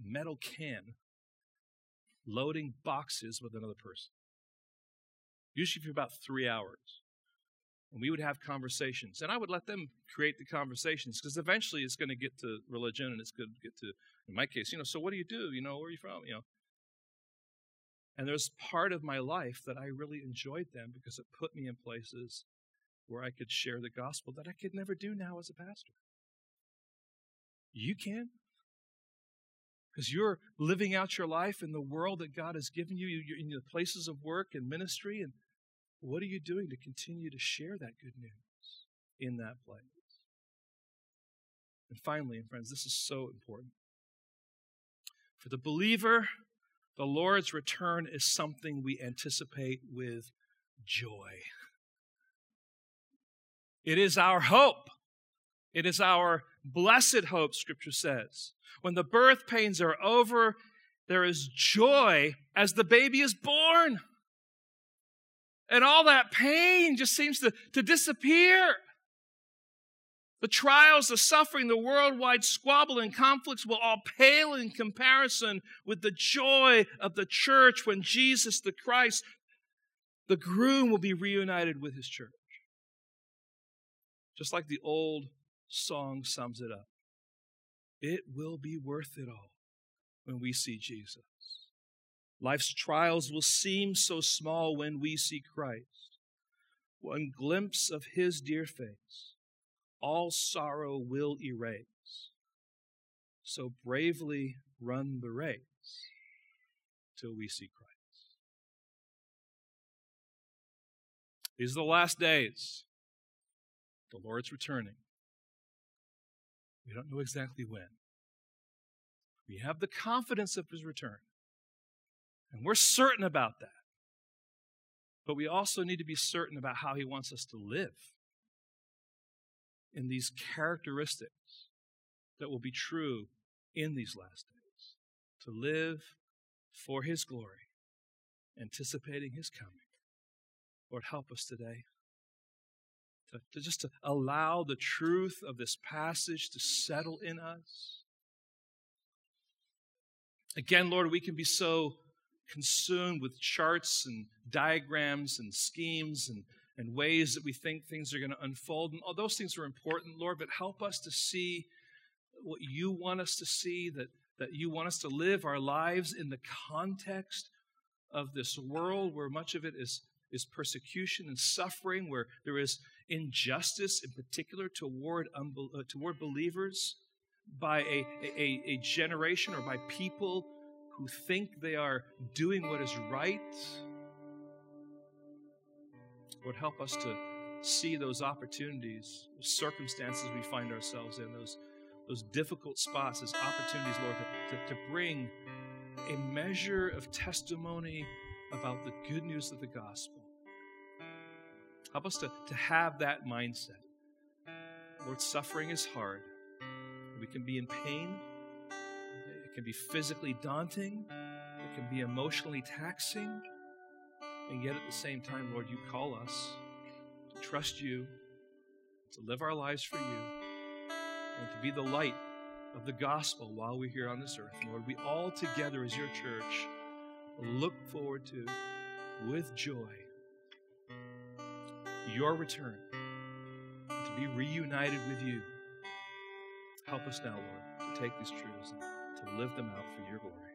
metal can loading boxes with another person. Usually for about three hours. And we would have conversations. And I would let them create the conversations because eventually it's going to get to religion and it's going to get to, in my case, you know, so what do you do? You know, where are you from? You know. And there's part of my life that I really enjoyed them because it put me in places where I could share the gospel that I could never do now as a pastor. You can. Because you're living out your life in the world that God has given you, you're in the places of work and ministry. And what are you doing to continue to share that good news in that place? And finally, and friends, this is so important. For the believer, the Lord's return is something we anticipate with joy. It is our hope. It is our blessed hope, Scripture says. When the birth pains are over, there is joy as the baby is born. And all that pain just seems to, to disappear. The trials, the suffering, the worldwide squabble and conflicts will all pale in comparison with the joy of the church when Jesus the Christ, the groom, will be reunited with his church. Just like the old song sums it up. It will be worth it all when we see Jesus. Life's trials will seem so small when we see Christ. One glimpse of his dear face, all sorrow will erase. So bravely run the race till we see Christ. These are the last days. The Lord's returning. We don't know exactly when. We have the confidence of his return. And we're certain about that. But we also need to be certain about how he wants us to live in these characteristics that will be true in these last days. To live for his glory, anticipating his coming. Lord, help us today to, to just to allow the truth of this passage to settle in us. Again, Lord, we can be so consumed with charts and diagrams and schemes and, and ways that we think things are going to unfold. And all those things are important, Lord, but help us to see what you want us to see, that, that you want us to live our lives in the context of this world where much of it is, is persecution and suffering, where there is injustice, in particular toward, unbel- uh, toward believers, by a, a, a generation or by people who think they are doing what is right. Lord, help us to see those opportunities, circumstances we find ourselves in, those, those difficult spots as opportunities, Lord, to, to, to bring a measure of testimony about the good news of the gospel. Help us to, to have that mindset. Lord, suffering is hard. We can be in pain. It can be physically daunting. It can be emotionally taxing. And yet, at the same time, Lord, you call us to trust you, to live our lives for you, and to be the light of the gospel while we're here on this earth. Lord, we all together as your church look forward to, with joy, your return, to be reunited with you. Help us now, Lord, to take these truths and to live them out for your glory.